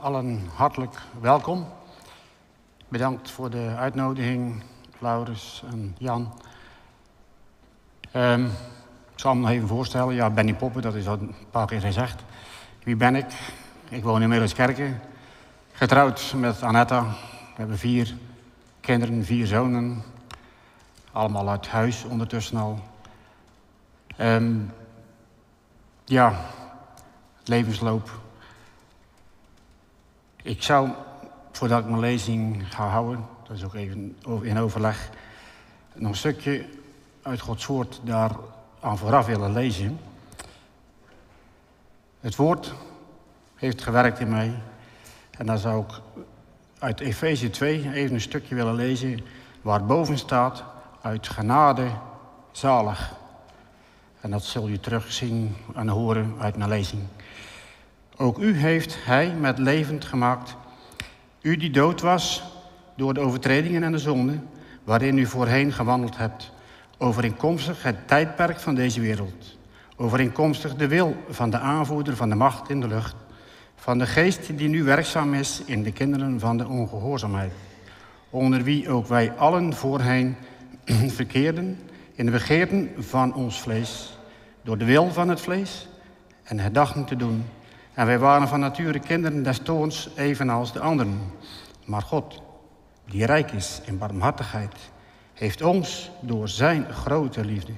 allen hartelijk welkom. Bedankt voor de uitnodiging, Laurens en Jan. Um, ik zal me nog even voorstellen. Ja, Benny Poppen, dat is al een paar keer gezegd. Wie ben ik? Ik woon in Middelskerken. Getrouwd met Annetta. We hebben vier kinderen, vier zonen. Allemaal uit huis ondertussen al. Um, ja, levensloop. Ik zou, voordat ik mijn lezing ga houden, dat is ook even in overleg, nog een stukje uit Gods woord daar aan vooraf willen lezen. Het woord heeft gewerkt in mij. En daar zou ik uit Efeze 2 even een stukje willen lezen, waar boven staat, uit genade zalig. En dat zul je terugzien en horen uit mijn lezing. Ook u heeft hij met levend gemaakt. U die dood was door de overtredingen en de zonden, waarin u voorheen gewandeld hebt. Overeenkomstig het tijdperk van deze wereld. Overeenkomstig de wil van de aanvoerder van de macht in de lucht. Van de geest die nu werkzaam is in de kinderen van de ongehoorzaamheid. Onder wie ook wij allen voorheen verkeerden in de begeerten van ons vlees. Door de wil van het vlees en het dachten te doen en wij waren van nature kinderen des toons, evenals de anderen. Maar God, die rijk is in barmhartigheid, heeft ons door zijn grote liefde,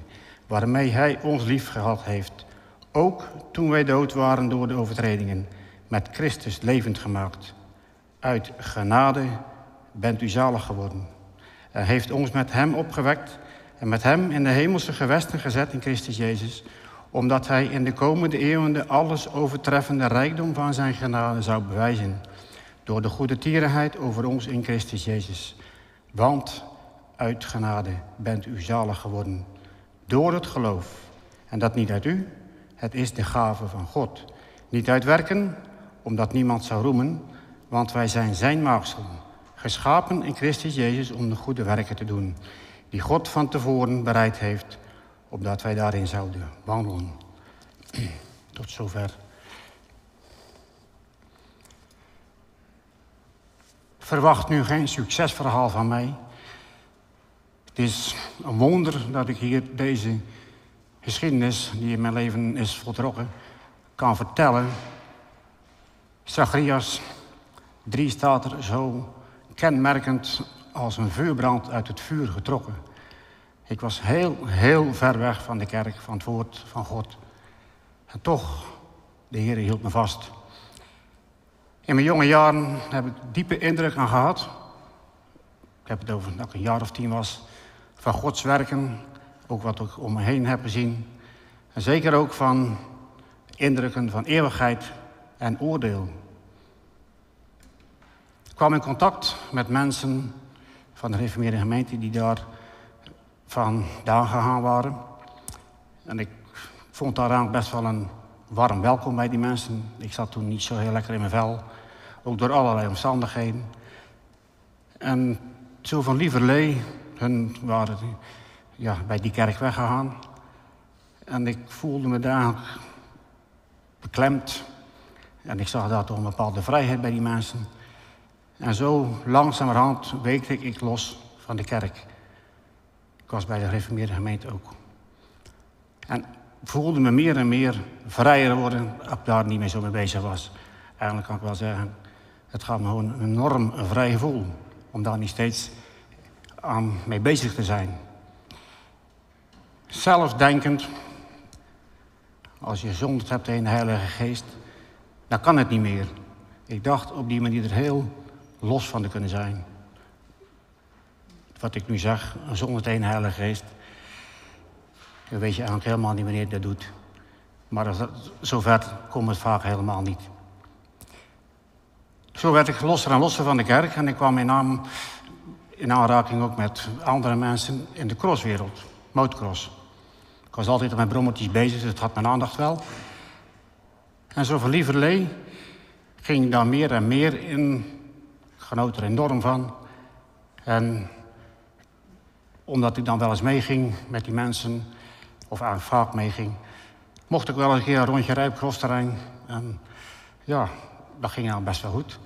waarmee hij ons lief gehad heeft, ook toen wij dood waren door de overtredingen, met Christus levend gemaakt. Uit genade bent u zalig geworden. Hij heeft ons met hem opgewekt en met hem in de hemelse gewesten gezet in Christus Jezus omdat hij in de komende eeuwen de alles overtreffende rijkdom van zijn genade zou bewijzen. Door de goede tierenheid over ons in Christus Jezus. Want uit genade bent u zalig geworden. Door het geloof. En dat niet uit u, het is de gave van God. Niet uit werken, omdat niemand zou roemen, want wij zijn zijn maagsel. Geschapen in Christus Jezus om de goede werken te doen, die God van tevoren bereid heeft opdat wij daarin zouden wandelen. Tot zover. Verwacht nu geen succesverhaal van mij. Het is een wonder dat ik hier deze geschiedenis die in mijn leven is voltrokken kan vertellen. Zacharias 3 staat er zo kenmerkend als een vuurbrand uit het vuur getrokken. Ik was heel, heel ver weg van de kerk, van het woord van God. En toch, de Heer hield me vast. In mijn jonge jaren heb ik diepe indruk aan gehad. Ik heb het over dat ik een jaar of tien was. Van Gods werken, ook wat ik om me heen heb gezien. En zeker ook van indrukken van eeuwigheid en oordeel. Ik kwam in contact met mensen van de reformeerde gemeente die daar vandaan gegaan waren. En ik vond daar best wel een warm welkom bij die mensen. Ik zat toen niet zo heel lekker in mijn vel. Ook door allerlei omstandigheden. En zo van lieverlee, hun waren ja, bij die kerk weggegaan. En ik voelde me daar beklemd. En ik zag daar toch een bepaalde vrijheid bij die mensen. En zo langzamerhand weekte ik los van de kerk was bij de gereformeerde gemeente ook. En voelde me meer en meer vrijer worden ik daar niet meer zo mee bezig was. Eigenlijk kan ik wel zeggen, het gaat me gewoon een enorm vrij gevoel om daar niet steeds aan mee bezig te zijn. Zelfdenkend, als je zondigd hebt in de Heilige Geest, dan kan het niet meer. Ik dacht op die manier er heel los van te kunnen zijn wat ik nu zeg, zonder het Heilige Geest. Dan weet je eigenlijk helemaal niet wanneer dat doet. Maar zover komt het vaak helemaal niet. Zo werd ik losser en losser van de kerk en ik kwam in, aan, in aanraking ook met andere mensen in de crosswereld, motocross. Ik was altijd met brommetjes bezig, dus het had mijn aandacht wel. En zo van lieverlee ging ik daar meer en meer in. Ik er enorm van. En omdat ik dan wel eens meeging met die mensen, of eigenlijk vaak meeging, mocht ik wel eens een keer een rondje rijden op crossterrein. En ja, dat ging al best wel goed.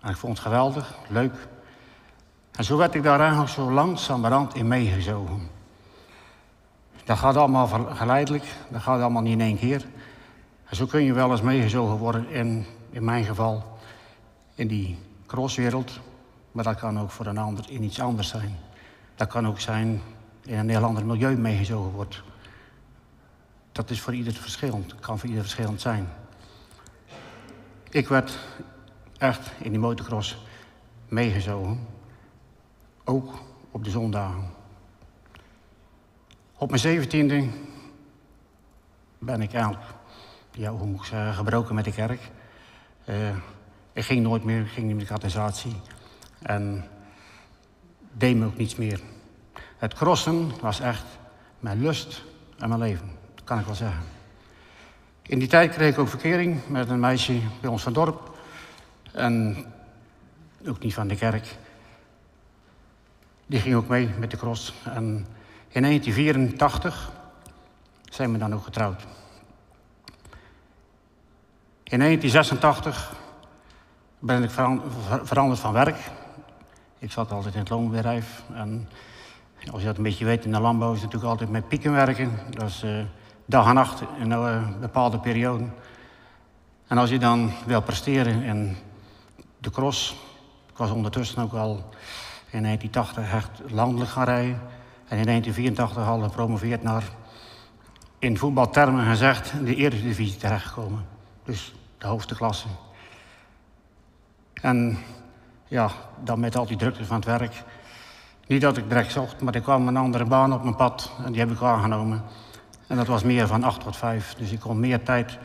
En ik vond het geweldig, leuk. En zo werd ik daar eigenlijk zo langzamerhand in meegezogen. Dat gaat allemaal geleidelijk, dat gaat allemaal niet in één keer. En zo kun je wel eens meegezogen worden in, in mijn geval, in die crosswereld. Maar dat kan ook voor een ander in iets anders zijn. Dat kan ook zijn in een heel ander milieu meegezogen wordt. Dat is voor ieder verschillend, kan voor ieder verschillend zijn. Ik werd echt in die motocross meegezogen. Ook op de zondagen. Op mijn zeventiende ben ik eigenlijk, ja, hoe moet ik zeggen, gebroken met de kerk. Uh, ik ging nooit meer, ging niet meer de katalysatie. En deed me ook niets meer. Het crossen was echt mijn lust en mijn leven, dat kan ik wel zeggen. In die tijd kreeg ik ook verkering met een meisje bij ons van dorp. En ook niet van de kerk. Die ging ook mee met de cross. En in 1984 zijn we dan ook getrouwd. In 1986 ben ik veranderd van werk. Ik zat altijd in het loonbedrijf. En als je dat een beetje weet, in de landbouw is het natuurlijk altijd met pieken werken. Dat is uh, dag en nacht in een uh, bepaalde periode. En als je dan wil presteren in de cross, ik was ondertussen ook al in 1980 echt landelijk gaan rijden. En in 1984 al gepromoveerd naar, in voetbaltermen gezegd, de Eredivisie terechtgekomen. Dus de hoogste klasse. En ja, dan met al die drukte van het werk. Niet dat ik direct zocht, maar er kwam een andere baan op mijn pad en die heb ik aangenomen. En dat was meer van 8 tot 5. Dus ik kon meer tijd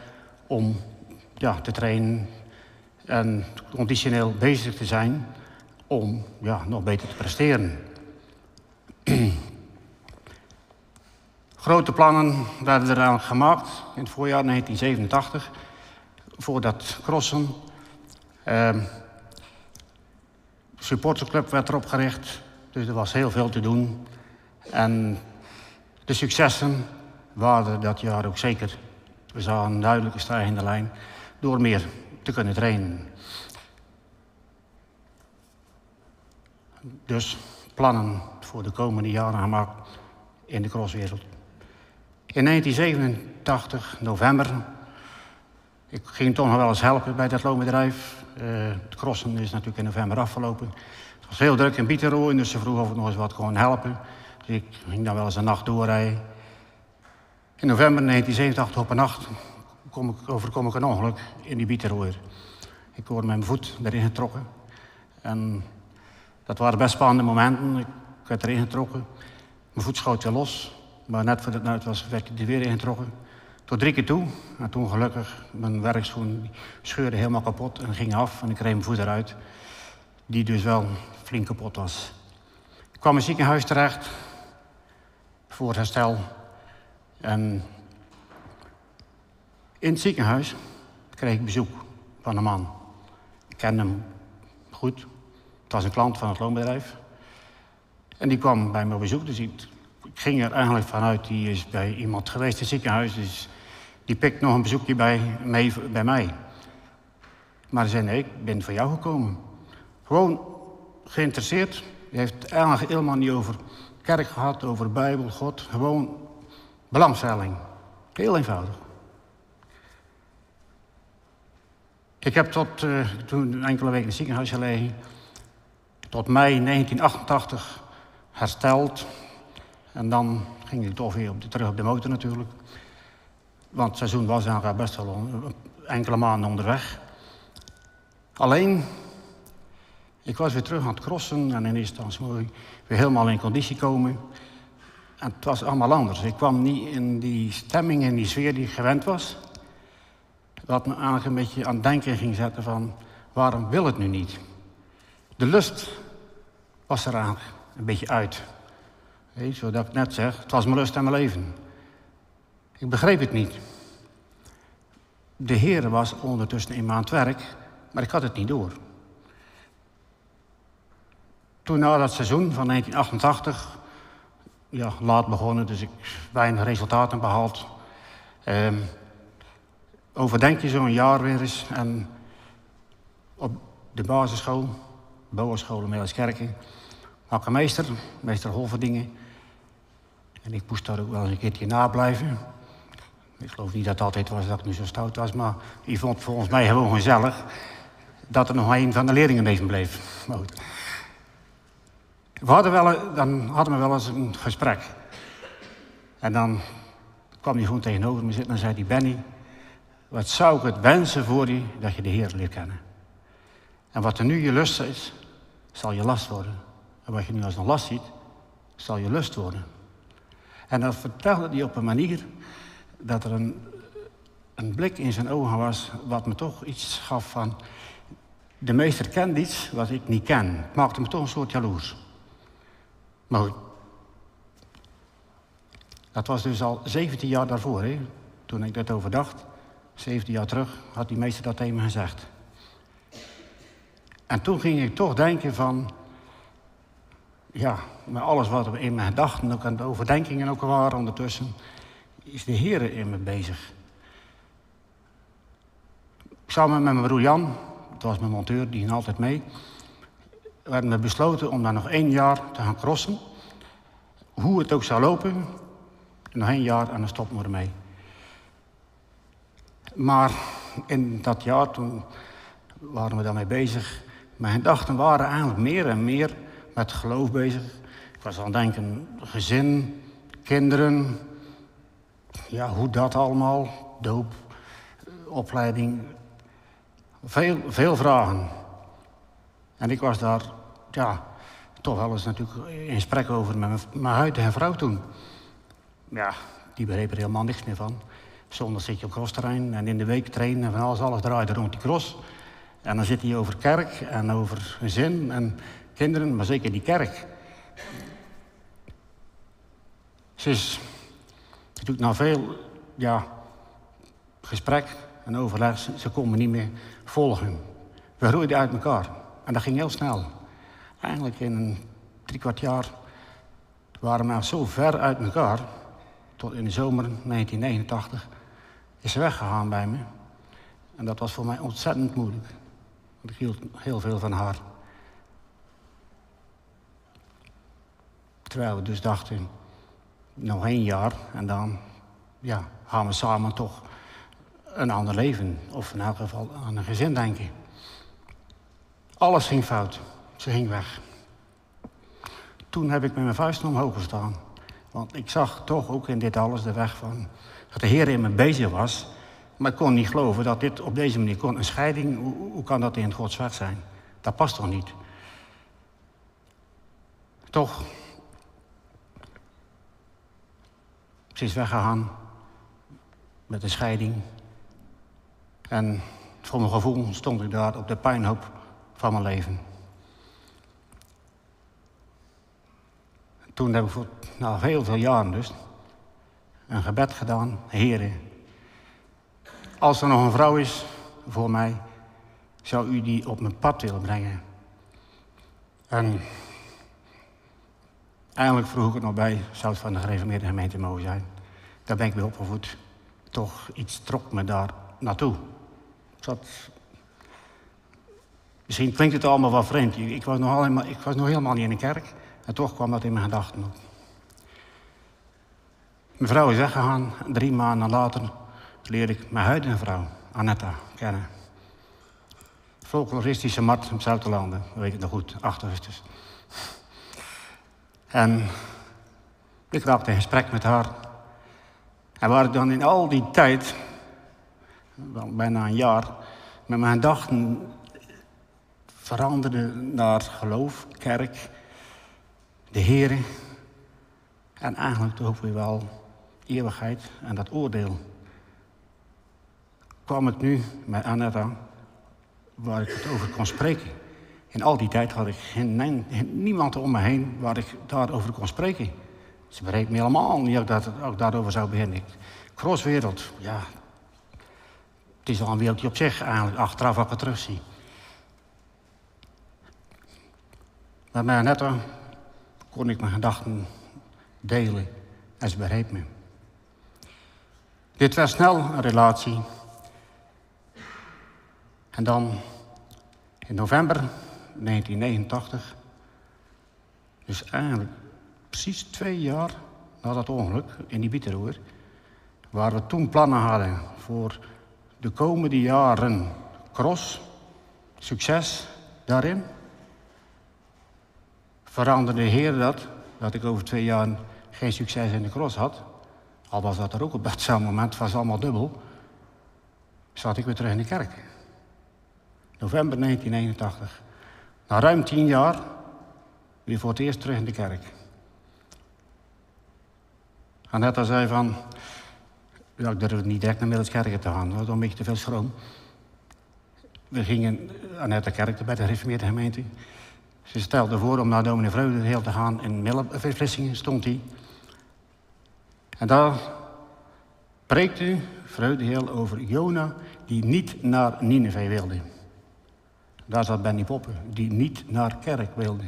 om ja, te trainen en conditioneel bezig te zijn om ja, nog beter te presteren. Grote plannen werden eraan gemaakt in het voorjaar 1987 voor dat crossen. De supporterclub werd erop gericht, dus er was heel veel te doen. En de successen waren dat jaar ook zeker. We zagen een duidelijke stijgende lijn door meer te kunnen trainen. Dus plannen voor de komende jaren gemaakt in de crosswereld. In 1987, november, ik ging toch nog wel eens helpen bij dat loonbedrijf. Uh, het crossen is natuurlijk in november afgelopen. Het was heel druk in Bieteroo, dus ze vroeg of ik nog eens wat kon helpen. Dus ik ging dan wel eens een nacht doorrijden. In november 1987 op een nacht kom ik, overkom ik een ongeluk in die Bieterooier. Ik hoorde mijn voet erin getrokken. En dat waren best spannende momenten. Ik werd erin getrokken. Mijn voet schoot weer los. Maar net voordat het was, werd ik er weer ingetrokken. Tot drie keer toe. En toen gelukkig, mijn werkschoen scheurde helemaal kapot en ging af. En ik reed mijn voet eruit. Die dus wel flink kapot was. Ik kwam in ziekenhuis terecht. Voor herstel. En in het ziekenhuis kreeg ik bezoek van een man. Ik kende hem goed. Het was een klant van het loonbedrijf. En die kwam bij me op bezoek. Dus ik, ging er eigenlijk vanuit, die is bij iemand geweest in het ziekenhuis. Dus die pikt nog een bezoekje bij, bij mij. Maar hij zei, nee, ik ben voor jou gekomen. Gewoon geïnteresseerd. Hij heeft eigenlijk helemaal niet over kerk gehad, over Bijbel, God. Gewoon belangstelling. Heel eenvoudig. Ik heb tot, uh, toen enkele weken in het ziekenhuis gelegen tot mei 1988 hersteld. En dan ging ik toch weer op de, terug op de motor natuurlijk. Want het seizoen was eigenlijk best wel enkele maanden onderweg. Alleen, ik was weer terug aan het crossen en in eerste instantie weer helemaal in conditie komen. En het was allemaal anders. Ik kwam niet in die stemming, in die sfeer die ik gewend was. Wat me eigenlijk een beetje aan het denken ging zetten van, waarom wil het nu niet? De lust was er eigenlijk een beetje uit. Zodat ik net zeg, het was mijn lust en mijn leven. Ik begreep het niet. De Heer was ondertussen in mijn werk, maar ik had het niet door. Toen na dat seizoen van 1988, ja, laat begonnen, dus ik weinig resultaten behaald. Um, overdenk je zo'n jaar weer eens en op de basisschool, Boaschool in Meelskerken, had ik een meester, meester Holverdingen. En ik moest daar ook wel eens een keertje nablijven. Ik geloof niet dat het altijd was dat ik nu zo stout was, maar die vond volgens mij gewoon gezellig dat er nog een van de leerlingen mee bleef. We hadden wel, dan hadden we wel eens een gesprek. En dan kwam hij gewoon tegenover me zitten en zei hij, Benny, wat zou ik het wensen voor je dat je de Heer leert kennen. En wat er nu je lust is, zal je last worden. En wat je nu als een last ziet, zal je lust worden. En dat vertelde hij op een manier dat er een, een blik in zijn ogen was, wat me toch iets gaf van, de meester kent iets wat ik niet ken. Het maakte me toch een soort jaloers. Maar goed. Dat was dus al 17 jaar daarvoor, hè, toen ik dat overdacht. 17 jaar terug had die meester dat tegen me gezegd. En toen ging ik toch denken van... Ja, met alles wat in mijn gedachten ook aan de overdenkingen ook waren ondertussen... is de Heer in me bezig. Samen met mijn broer Jan, dat was mijn monteur, die ging altijd mee... werden we besloten om daar nog één jaar te gaan crossen. Hoe het ook zou lopen, nog één jaar en dan stoppen we ermee. Maar in dat jaar, toen waren we daarmee bezig. Mijn gedachten waren eigenlijk meer en meer met geloof bezig. Ik was aan het denken, gezin, kinderen, ja, hoe dat allemaal, doop, opleiding. Veel, veel vragen. En ik was daar, ja, toch wel eens natuurlijk in gesprek over met mijn, huidige vrouw toen. Ja, die begreep er helemaal niks meer van. Zondag zit je op crossterrein en in de week trainen en van alles, alles draaide rond die cross. En dan zit hij over kerk en over gezin en kinderen, maar zeker die kerk. Ze is natuurlijk na veel ja, gesprek en overleg, ze, ze me niet meer volgen. We groeiden uit elkaar en dat ging heel snel. Eigenlijk in een drie kwart jaar waren we zo ver uit elkaar, tot in de zomer 1989 is ze weggegaan bij me. En dat was voor mij ontzettend moeilijk. Want ik hield heel veel van haar. Terwijl we dus dachten, nog één jaar en dan ja, gaan we samen toch een ander leven. Of in elk geval aan een gezin denken. Alles ging fout. Ze ging weg. Toen heb ik met mijn vuist omhoog gestaan. Want ik zag toch ook in dit alles de weg van dat de Heer in me bezig was. Maar ik kon niet geloven dat dit op deze manier kon. Een scheiding, hoe, hoe kan dat in Gods weg zijn? Dat past toch niet? Toch. Is weggegaan met een scheiding. En voor mijn gevoel stond ik daar op de pijnhoop van mijn leven. Toen heb ik voor heel veel jaren dus een gebed gedaan. Heren, als er nog een vrouw is voor mij, zou u die op mijn pad willen brengen. En eigenlijk vroeg ik het nog bij, zou het van de gereformeerde gemeente mogen zijn. Daar ben ik weer opgevoed. Toch iets trok me daar naartoe. Zat... Misschien klinkt het allemaal wel vreemd. Ik was, nog allemaal, ik was nog helemaal niet in de kerk. En toch kwam dat in mijn gedachten op. Mijn vrouw is weggegaan. Drie maanden later leerde ik mijn huidige vrouw, Annetta, kennen. Folkloristische Mart op Zuiderlanden, weet ik nog goed, 8 augustus. En ik raakte in gesprek met haar. En waar ik dan in al die tijd, bijna een jaar, met mijn gedachten veranderde naar geloof, kerk, de Heer. En eigenlijk toch weer wel eeuwigheid en dat oordeel. Kwam ik nu met Annetta, waar ik het over kon spreken. In al die tijd had ik geen, niemand om me heen waar ik daarover kon spreken. Ze begreep me helemaal niet dat ik ook daarover zou beginnen. Crosswereld, ja. Het is al een wereldje op zich eigenlijk, achteraf als ik het terugzie. Met Annetta kon ik mijn gedachten delen en ze begreep me. Dit was snel een relatie. En dan In november 1989, dus eigenlijk precies twee jaar na dat ongeluk in die Bieteroer, waar we toen plannen hadden voor de komende jaren cross, succes daarin, veranderde de Heer dat, dat ik over twee jaar geen succes in de cross had. Al was dat er ook op datzelfde moment, was allemaal dubbel. Zat ik weer terug in de kerk. November 1981. Na ruim tien jaar weer voor het eerst terug in de kerk. Annette zei van, ja, ik durfde niet direct naar Middelskerken te gaan, dat was een beetje te veel schroom. We gingen de kerk bij de gereformeerde gemeente. Ze stelde voor om naar dominee Vreugdeheel te gaan in Vlissingen, stond hij. En daar preekte Vreugdeheel over Jona die niet naar Nineveh wilde. Daar zat Benny Poppen, die niet naar kerk wilde.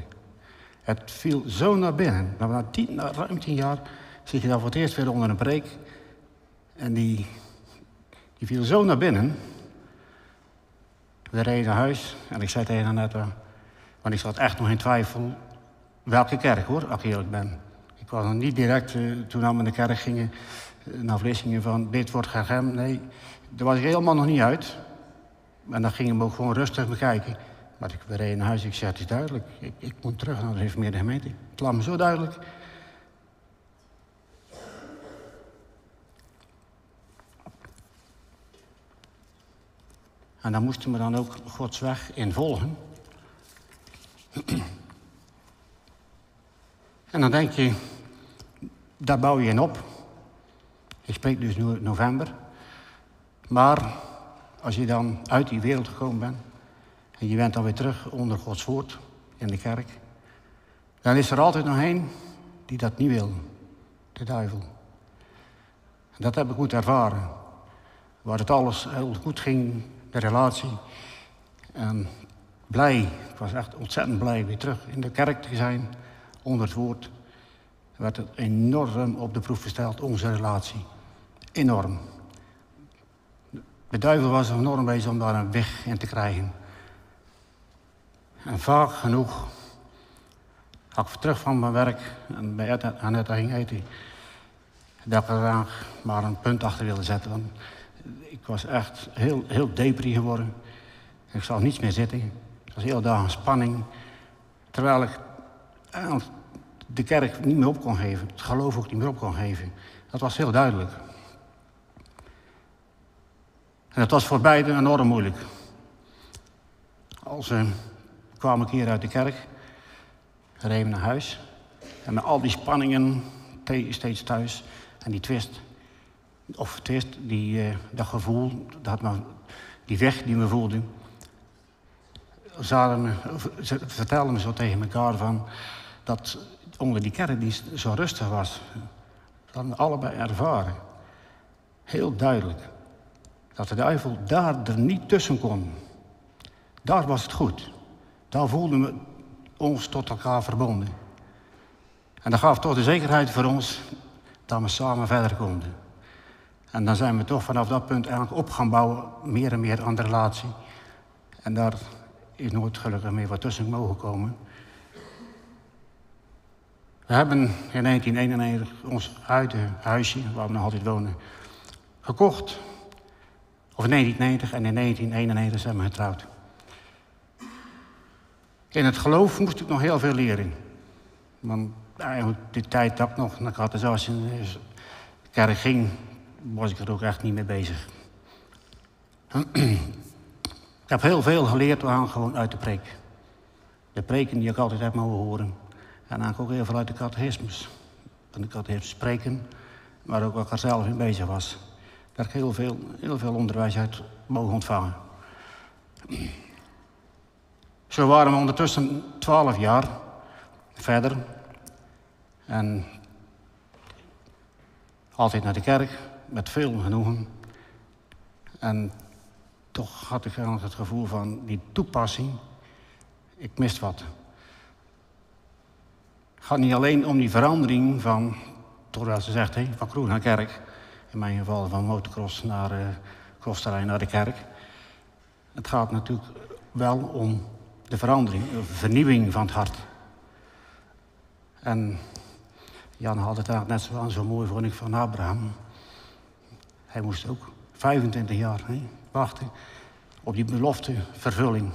Het viel zo naar binnen. Na, tien, na ruim tien jaar zit je daar voor het eerst weer onder een preek. En die, die viel zo naar binnen. We reden naar huis en ik zei tegen Annette, want ik zat echt nog in twijfel welke kerk hoor, als ik eerlijk ben. Ik was nog niet direct, uh, toen we naar de kerk gingen, uh, naar Vlissingen van dit wordt GGM. Nee, daar was ik helemaal nog niet uit. En dan gingen we ook gewoon rustig bekijken. Maar ik reed naar huis, ik zei, het is duidelijk. Ik, ik moet terug naar de reformeerde gemeente. Het zo duidelijk. En daar moesten we dan ook Gods weg in volgen. En dan denk je, daar bouw je in op. Ik spreek dus nu november. Maar als je dan uit die wereld gekomen bent en je bent dan weer terug onder Gods woord in de kerk, dan is er altijd nog één die dat niet wil. De duivel. Dat heb ik goed ervaren. Waar het alles heel goed ging, de relatie. En blij, ik was echt ontzettend blij weer terug in de kerk te zijn, onder het woord. Werd het enorm op de proef gesteld, onze relatie. Enorm. De duivel was enorm bezig om daar een weg in te krijgen. En vaak genoeg, als ik terug van mijn werk en bij Annette ging eten, dat ik er maar een punt achter wilde zetten. Want ik was echt heel, heel depri geworden. Ik zag niets meer zitten. Het was heel dag een spanning. Terwijl ik de kerk niet meer op kon geven, het geloof ook niet meer op kon geven. Dat was heel duidelijk. En het was voor beiden enorm moeilijk. Als we kwamen een keer uit de kerk, reden naar huis. En met al die spanningen steeds thuis. En die twist, of twist, die, uh, dat gevoel, dat, die weg die we voelden. Zaten, ze vertelden me zo tegen elkaar van dat onder die kerk die zo rustig was. Dat we allebei ervaren. Heel duidelijk. Dat de duivel daar er niet tussen kon. Daar was het goed. Daar voelden we ons tot elkaar verbonden. En dat gaf toch de zekerheid voor ons dat we samen verder konden. En dan zijn we toch vanaf dat punt eigenlijk op gaan bouwen, meer en meer aan de relatie. En daar is nooit gelukkig meer wat tussen mogen komen. We hebben in 1991 ons huidige huisje, waar we nog altijd wonen, gekocht. Of in 1990 en in 1991 zijn we getrouwd. In het geloof moest ik nog heel veel leren. Want eigenlijk de tijd dat ik nog naar Katenzas in de kerk ging, was ik er ook echt niet mee bezig. ik heb heel veel geleerd aan gewoon uit de preek. De preken die ik altijd heb mogen horen. En dan ook heel veel uit de catechismus. Van de catechismus spreken, maar ook wat ik er zelf in bezig was. Heb ik heel veel, heel veel onderwijs uit mogen ontvangen. Zo waren we ondertussen twaalf jaar verder. En altijd naar de kerk, met veel genoegen. En toch had ik eigenlijk het gevoel van die toepassing, ik mist wat. Het gaat niet alleen om die verandering van, zoals ze zegt, van kroeg naar kerk. In mijn geval van motocross naar uh, crossterrein naar de kerk. Het gaat natuurlijk wel om de verandering, de vernieuwing van het hart. En Jan had het daar net zo aan, zo mooi vond ik van Abraham. Hij moest ook 25 jaar hè, wachten op die belofte vervulling.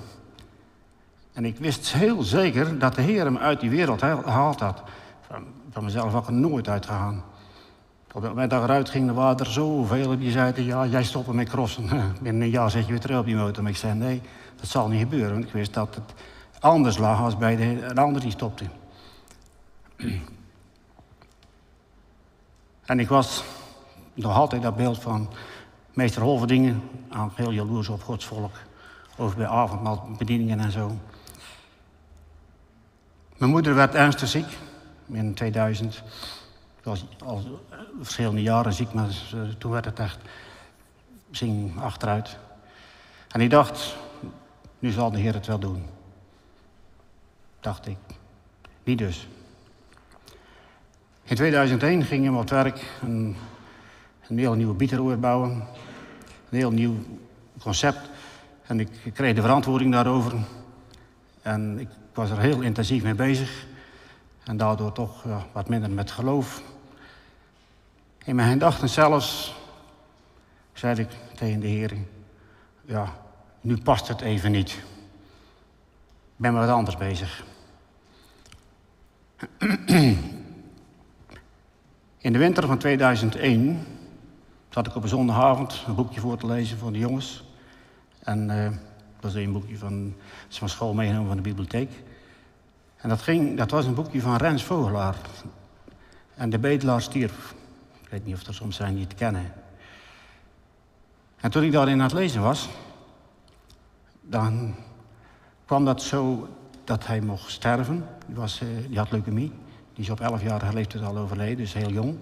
En ik wist heel zeker dat de Heer hem uit die wereld gehaald had. Van, van mezelf had ik er nooit uitgegaan. Op het moment dat eruit ging, waren er zoveel die zeiden... ja, jij stopt met crossen. Binnen een jaar zit je weer terug op die motor. Maar ik zei, nee, dat zal niet gebeuren. Want ik wist dat het anders lag als bij de, een ander die stopte. En ik was nog altijd dat beeld van meester Holverdingen... aan heel jaloers op Gods volk. Over bij avondmaalbedieningen en zo. Mijn moeder werd ernstig ziek in 2000. Was al verschillende jaren ziek, maar toen werd het echt zing achteruit. En ik dacht, nu zal de Heer het wel doen. Dacht ik. Niet dus. In 2001 ging ik op werk een, een heel nieuwe bieteroer bouwen. Een heel nieuw concept. En ik kreeg de verantwoording daarover. En ik was er heel intensief mee bezig. En daardoor toch wat minder met geloof. In mijn gedachten zelfs zei ik tegen de Heer: Ja, nu past het even niet. Ik ben met wat anders bezig. In de winter van 2001 zat ik op een zondagavond een boekje voor te lezen voor de jongens. En uh, dat was een boekje van, van school meegenomen van de bibliotheek. En dat, ging, dat was een boekje van Rens Vogelaar. En de bedelaar stierf. Ik weet niet of er soms zijn die het kennen. En toen ik daarin aan het lezen was, dan kwam dat zo dat hij mocht sterven. Die, was, uh, die had leukemie. Die is op 11-jarige leeftijd al overleden, dus heel jong.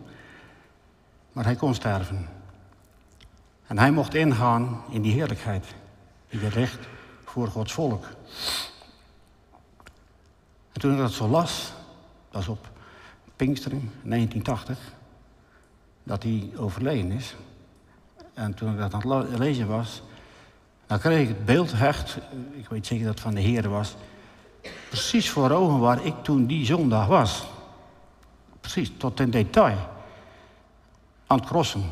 Maar hij kon sterven. En hij mocht ingaan in die heerlijkheid die er ligt voor Gods volk. En toen ik dat zo las, dat was op Pinksteren 1980, dat hij overleden is. En toen ik dat aan het lezen was, dan kreeg ik het beeld hecht, ik weet zeker dat het van de Heer was, precies voor ogen waar ik toen die zondag was. Precies, tot in detail. Aan het crossen.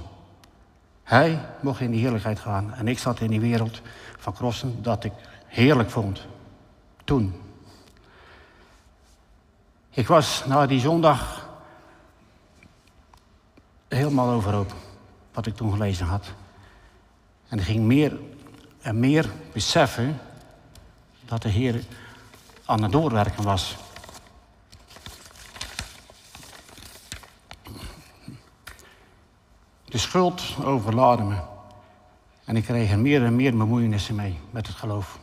Hij mocht in die heerlijkheid gaan en ik zat in die wereld van crossen dat ik heerlijk vond. Toen. Ik was na die zondag helemaal overhoop wat ik toen gelezen had. En ik ging meer en meer beseffen dat de Heer aan het doorwerken was. De schuld overlaadde me. En ik kreeg er meer en meer bemoeienissen mee met het geloof.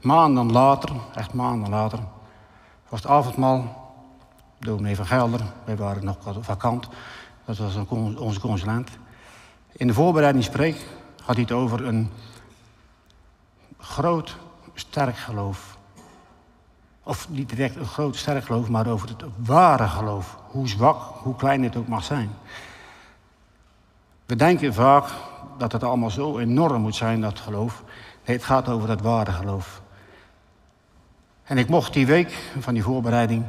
Maanden later, echt maanden later, was het avondmaal. Dominee van Gelder, wij waren nog vakant. Dat was onze consulent. In de voorbereidingspreek had hij het over een groot, sterk geloof. Of niet direct een groot, sterk geloof, maar over het ware geloof. Hoe zwak, hoe klein het ook mag zijn. We denken vaak dat het allemaal zo enorm moet zijn, dat geloof. Nee, het gaat over dat ware geloof. En ik mocht die week van die voorbereiding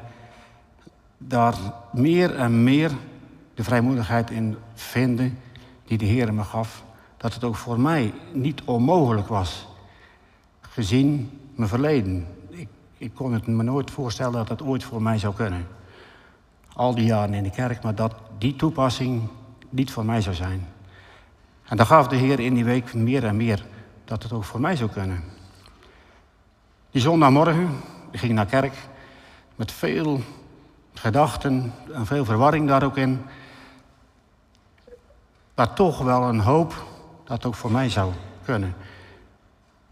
daar meer en meer de vrijmoedigheid in vinden die de Heer me gaf. Dat het ook voor mij niet onmogelijk was, gezien mijn verleden. Ik, ik kon het me nooit voorstellen dat het ooit voor mij zou kunnen. Al die jaren in de kerk, maar dat die toepassing niet voor mij zou zijn. En dan gaf de Heer in die week meer en meer dat het ook voor mij zou kunnen. Die zondagmorgen ik ging naar kerk met veel gedachten en veel verwarring daar ook in. Maar toch wel een hoop dat ook voor mij zou kunnen.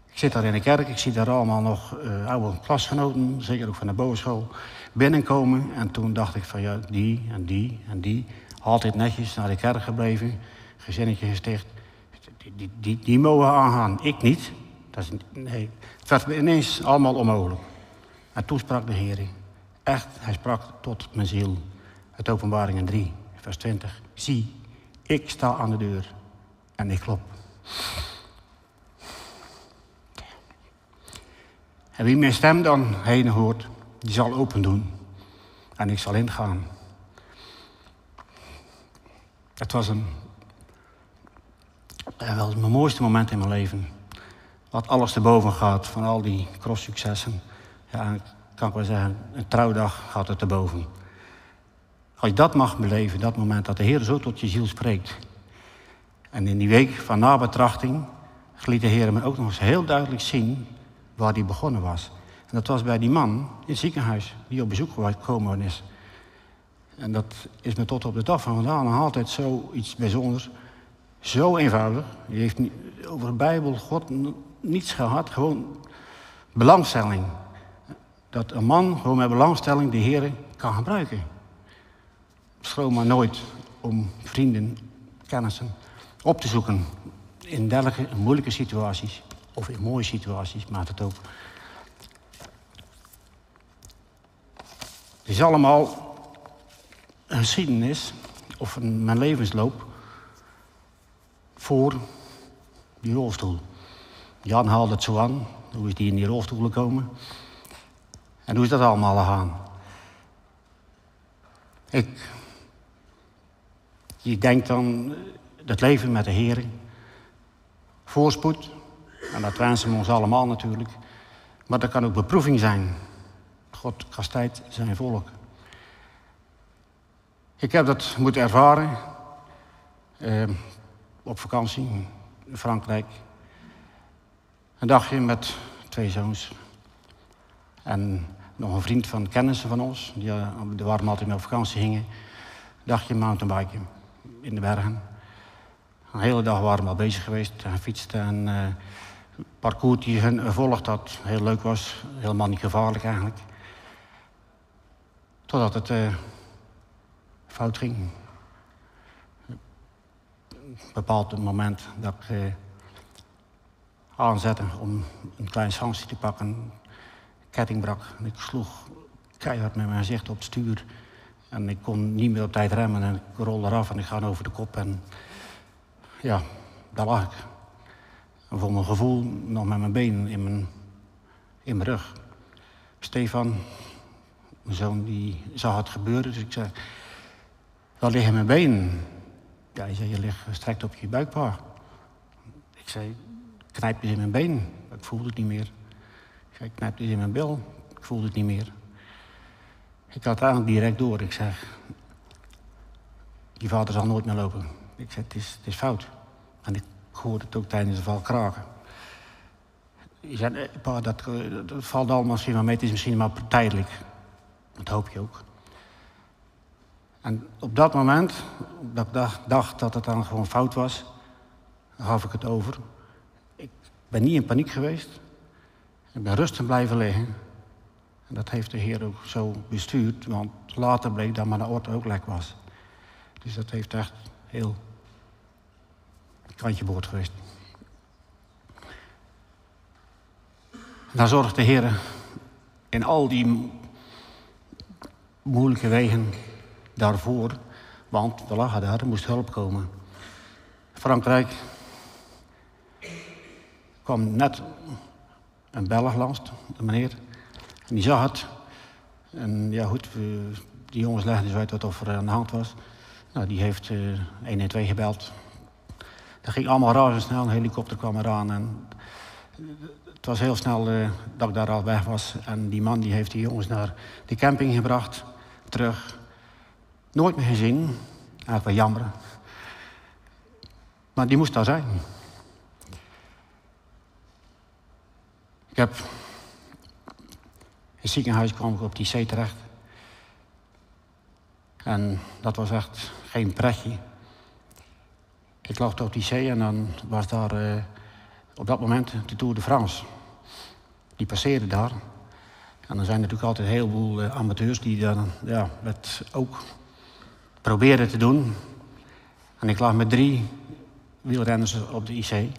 Ik zit daar in de kerk, ik zie daar allemaal nog uh, oude klasgenoten, zeker ook van de bovenschool, binnenkomen. En toen dacht ik van ja, die en die en die, altijd netjes naar de kerk gebleven, gezinnetje gesticht. Die, die, die, die mogen aangaan, ik niet. Dat is, nee. Het werd ineens allemaal onmogelijk. En toen sprak de Heer. Echt, hij sprak tot mijn ziel. Het openbaringen 3, vers 20. Zie, ik sta aan de deur en ik klop. En wie mijn stem dan heen hoort, die zal open doen. En ik zal ingaan. Het was een, wel mijn mooiste moment in mijn leven. Wat alles erboven gaat van al die cross-successen. Ja, kan wel zeggen, een trouwdag gaat het erboven. Als je dat mag beleven, dat moment dat de Heer zo tot je ziel spreekt. En in die week van nabetrachting liet de Heer me ook nog eens heel duidelijk zien waar hij begonnen was. En dat was bij die man in het ziekenhuis die op bezoek gekomen is. En dat is me tot op de dag van vandaag nog altijd zoiets bijzonders. Zo eenvoudig. Je heeft over de Bijbel, God, niets gehad. Gewoon belangstelling. Dat een man gewoon met belangstelling de Heer kan gebruiken. Schroom maar nooit om vrienden, kennissen op te zoeken. In dergelijke moeilijke situaties. Of in mooie situaties, maakt het ook. Het is allemaal een geschiedenis, of een, mijn levensloop, voor die rolstoel. Jan haalde het zo aan, hoe is die in die rolstoel gekomen? En hoe is dat allemaal gegaan? Ik, je denkt dan, het leven met de Heer, voorspoed, en dat wensen we ons allemaal natuurlijk, maar dat kan ook beproeving zijn. God kastijdt zijn volk. Ik heb dat moeten ervaren eh, op vakantie in Frankrijk. Een dagje met twee zoons. En nog een vriend van kennissen van ons, die uh, de warm altijd mee op vakantie gingen. Dagje mountainbiken in de bergen. Een hele dag waren we al bezig geweest en gefietst. En uh, parcours die hun gevolgd had, heel leuk was. Helemaal niet gevaarlijk eigenlijk. Totdat het uh, fout ging. Een bepaald moment dat ik uh, aanzette om een klein sansje te pakken. Ketting brak. Ik sloeg keihard met mijn gezicht op het stuur. En ik kon niet meer op tijd remmen en ik rolde eraf en ik ga over de kop. En ja, daar lag ik. En voor mijn gevoel nog met mijn benen in mijn, in mijn rug. Stefan, mijn zoon, die zag het gebeuren. Dus ik zei, waar liggen mijn benen? Ja, hij zei, je ligt gestrekt op je buikpaar. Ik zei, knijp je in mijn been. Ik voelde het niet meer. Ik zei, knijp je in mijn bil. Ik voelde het niet meer. Ik had eigenlijk direct door. Ik zeg, die vader zal nooit meer lopen. Ik zeg, het is, het is fout. En ik hoorde het ook tijdens de val kraken. Ik zei, eh, pa, dat, dat valt allemaal misschien wel mee. Het is misschien maar tijdelijk. Dat hoop je ook. En op dat moment, dat ik dacht, dacht dat het dan gewoon fout was, gaf ik het over. Ik ben niet in paniek geweest. Ik ben rustig blijven liggen. En dat heeft de Heer ook zo bestuurd, want later bleek dat mijn orde ook lek was. Dus dat heeft echt heel kantje boord geweest. daar zorgt de Heer in al die moeilijke wegen daarvoor, want we lagen daar, er moest hulp komen. Frankrijk kwam net een Belg langs, de meneer, en die zag het. En ja goed, die jongens legden dus uit wat er aan de hand was. Nou, die heeft uh, 112 gebeld. Dat ging allemaal razendsnel, een helikopter kwam eraan. En het was heel snel uh, dat ik daar al weg was. En die man die heeft die jongens naar de camping gebracht, terug. Nooit meer gezien. Eigenlijk wel jammer. Maar die moest daar zijn. Heb... In het ziekenhuis kwam ik op die C terecht. En dat was echt geen pretje. Ik lag op die zee en dan was daar uh, op dat moment de Tour de France. Die passeerde daar. En er zijn natuurlijk altijd een heleboel uh, amateurs die dan ja, het ook probeerden te doen. En ik lag met drie wielrenners op de IC,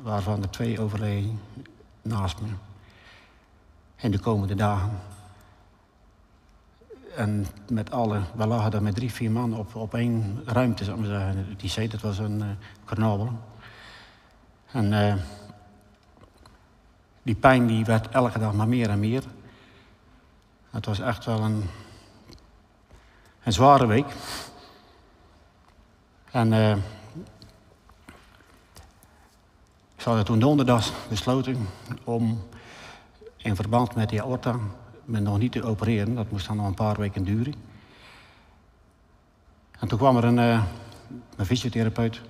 waarvan er twee overleden naast me. In de komende dagen. En met alle, we lagen daar met drie, vier man op, op één ruimte, zou ik maar zeggen. Die IC, dat was een uh, En uh, Die pijn die werd elke dag maar meer en meer. Het was echt wel een, een zware week. En uh, ik had toen donderdag besloten om in verband met die aorta me nog niet te opereren. Dat moest dan nog een paar weken duren. En toen kwam er een, een fysiotherapeut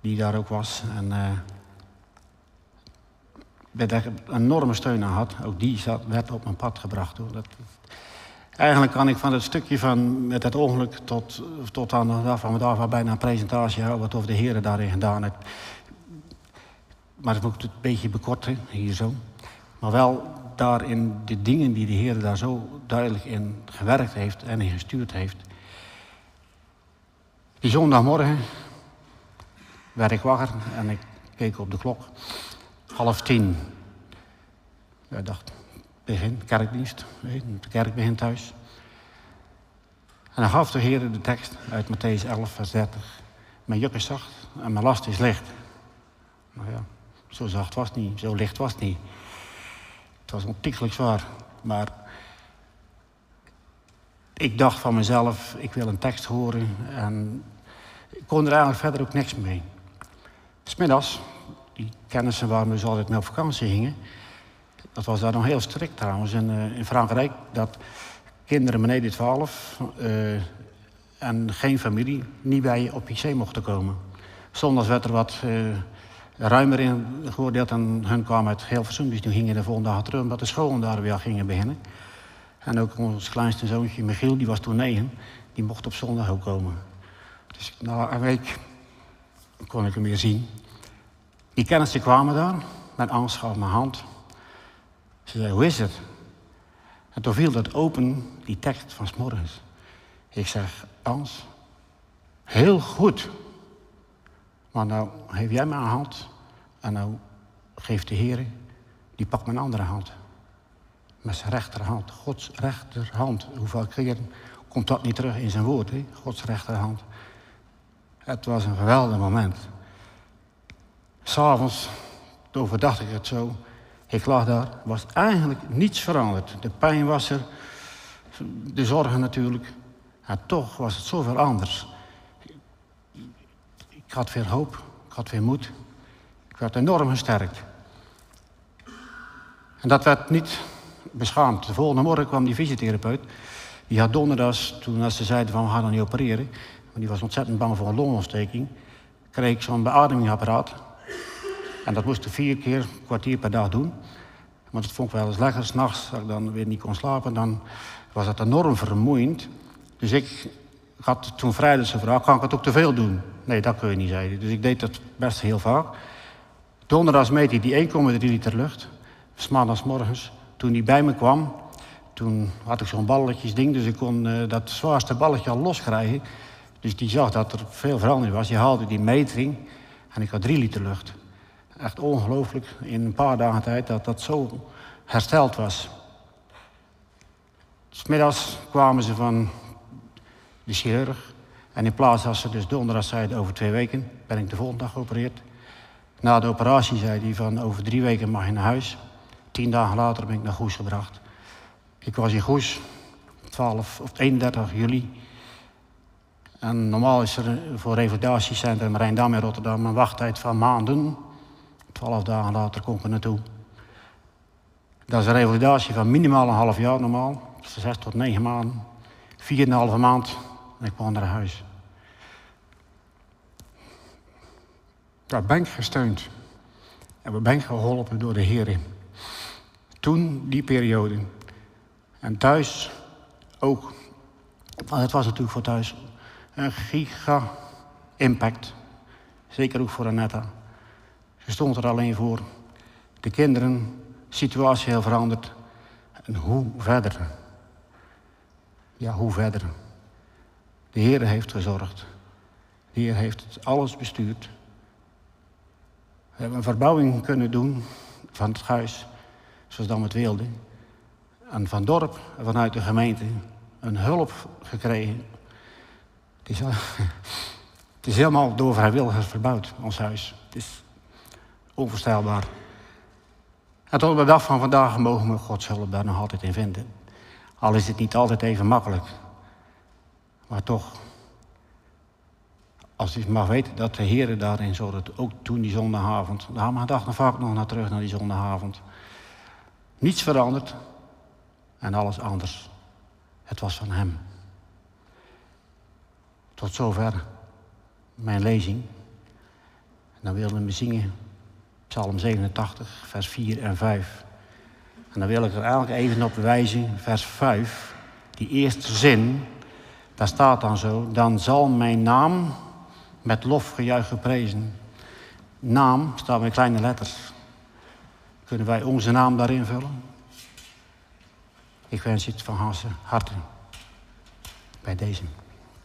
die daar ook was. En uh, werd er een enorme steun aan had. Ook die werd op mijn pad gebracht. Hoor. Dat, eigenlijk kan ik van het stukje van met het ongeluk tot, tot aan de dag van dag bijna een presentatie houden wat of de heren daarin gedaan heeft. Maar ik moet het een beetje bekorten, hier zo. Maar wel daarin de dingen die de Heer daar zo duidelijk in gewerkt heeft en in gestuurd heeft. Die zondagmorgen werd ik wakker en ik keek op de klok. Half tien. Ik dacht, begin, kerkdienst. De kerk begint thuis. En dan gaf de Heer de tekst uit Matthäus 11, vers 30. Mijn juk is zacht en mijn last is licht. Nou ja, zo zacht was het niet, zo licht was het niet. Het was ontiegelijk zwaar. Maar ik dacht van mezelf, ik wil een tekst horen. En ik kon er eigenlijk verder ook niks mee. Smiddags, die kennissen waar we dus altijd mee op vakantie gingen. Dat was daar nog heel strikt trouwens in, uh, in Frankrijk. Dat kinderen beneden 12 uh, en geen familie niet bij op IC mochten komen. Zondags werd er wat uh, ruimer in geoordeeld en hun kwamen uit Hilversum. Dus nu gingen de volgende dag terug omdat de scholen daar weer gingen beginnen. En ook ons kleinste zoontje Michiel, die was toen negen, die mocht op zondag ook komen. Dus na een week kon ik hem weer zien. Die kennissen kwamen daar, met angst gaf mijn hand. Ze zei, hoe is het? En toen viel dat open, die tekst van s'morgens. Ik zeg, Ans, heel goed. Maar nou geef jij mijn hand en nou geeft de Heer, die pakt mijn andere hand. Met zijn rechterhand, Gods rechterhand. Hoeveel keer komt dat niet terug in zijn woord, hè? Gods rechterhand. Het was een geweldig moment. S'avonds, overdacht ik het zo. Ik lag daar, was eigenlijk niets veranderd. De pijn was er, de zorgen natuurlijk. En toch was het zoveel anders. Had weer hoop, ik had weer moed. Ik werd enorm gesterkt. En dat werd niet beschaamd. De volgende morgen kwam die fysiotherapeut. Die had donderdags, toen als ze zeiden van we gaan dan niet opereren. Want die was ontzettend bang voor een longontsteking. Kreeg ik zo'n beademingsapparaat. En dat moest ik vier keer, een kwartier per dag doen. Want dat vond ik wel eens lekker. S'nachts, als ik dan weer niet kon slapen, dan was het enorm vermoeiend. Dus ik had toen vrijdag gevraagd, kan ik het ook te veel doen? Nee, dat kun je niet, zei hij. Dus ik deed dat best heel vaak. Donderdags meet hij die 1,3 liter lucht. Maandags morgens, toen hij bij me kwam, toen had ik zo'n balletjesding, dus ik kon uh, dat zwaarste balletje al loskrijgen. Dus die zag dat er veel verandering was. Je haalde die metering en ik had 3 liter lucht. Echt ongelooflijk in een paar dagen tijd dat dat zo hersteld was. Smiddags kwamen ze van de chirurg. En in plaats als ze dus donderdag zeiden over twee weken ben ik de volgende dag geopereerd. Na de operatie zei hij van over drie weken mag je naar huis. Tien dagen later ben ik naar Goes gebracht. Ik was in Goes 12 of 31 juli. En normaal is er voor revalidatiecentrum Rijndam in Rotterdam een wachttijd van maanden. Twaalf dagen later kom ik er naartoe. Dat is een revalidatie van minimaal een half jaar normaal. Zes tot negen maanden. Vier en een halve maand ik kwam naar huis. Daar ben ik gesteund. En we ben geholpen door de Heer. Toen, die periode. En thuis ook. Want het was natuurlijk voor thuis een giga impact. Zeker ook voor Annetta. Ze stond er alleen voor. De kinderen, situatie heel veranderd. En hoe verder? Ja, hoe verder? De Heer heeft gezorgd. De Heer heeft alles bestuurd. We hebben een verbouwing kunnen doen van het huis, zoals dan het wilde. En van dorp vanuit de gemeente een hulp gekregen. Het is, het is helemaal door vrijwilligers verbouwd, ons huis. Het is onvoorstelbaar. En tot op de dag van vandaag mogen we Gods hulp daar nog altijd in vinden. Al is het niet altijd even makkelijk. Maar toch, als u mag weten dat de Heer daarin zorgt, ook toen die zondagavond, daar maar dacht nog vaak nog naar terug naar die zondagavond. Niets veranderd en alles anders. Het was van Hem. Tot zover mijn lezing. En dan wilden we zingen Psalm 87, vers 4 en 5. En dan wil ik er eigenlijk even op wijzen, vers 5. Die eerste zin, daar staat dan zo, dan zal mijn naam met lof gejuich geprezen. Naam staat met kleine letters. Kunnen wij onze naam daarin vullen? Ik wens je het van harte bij deze.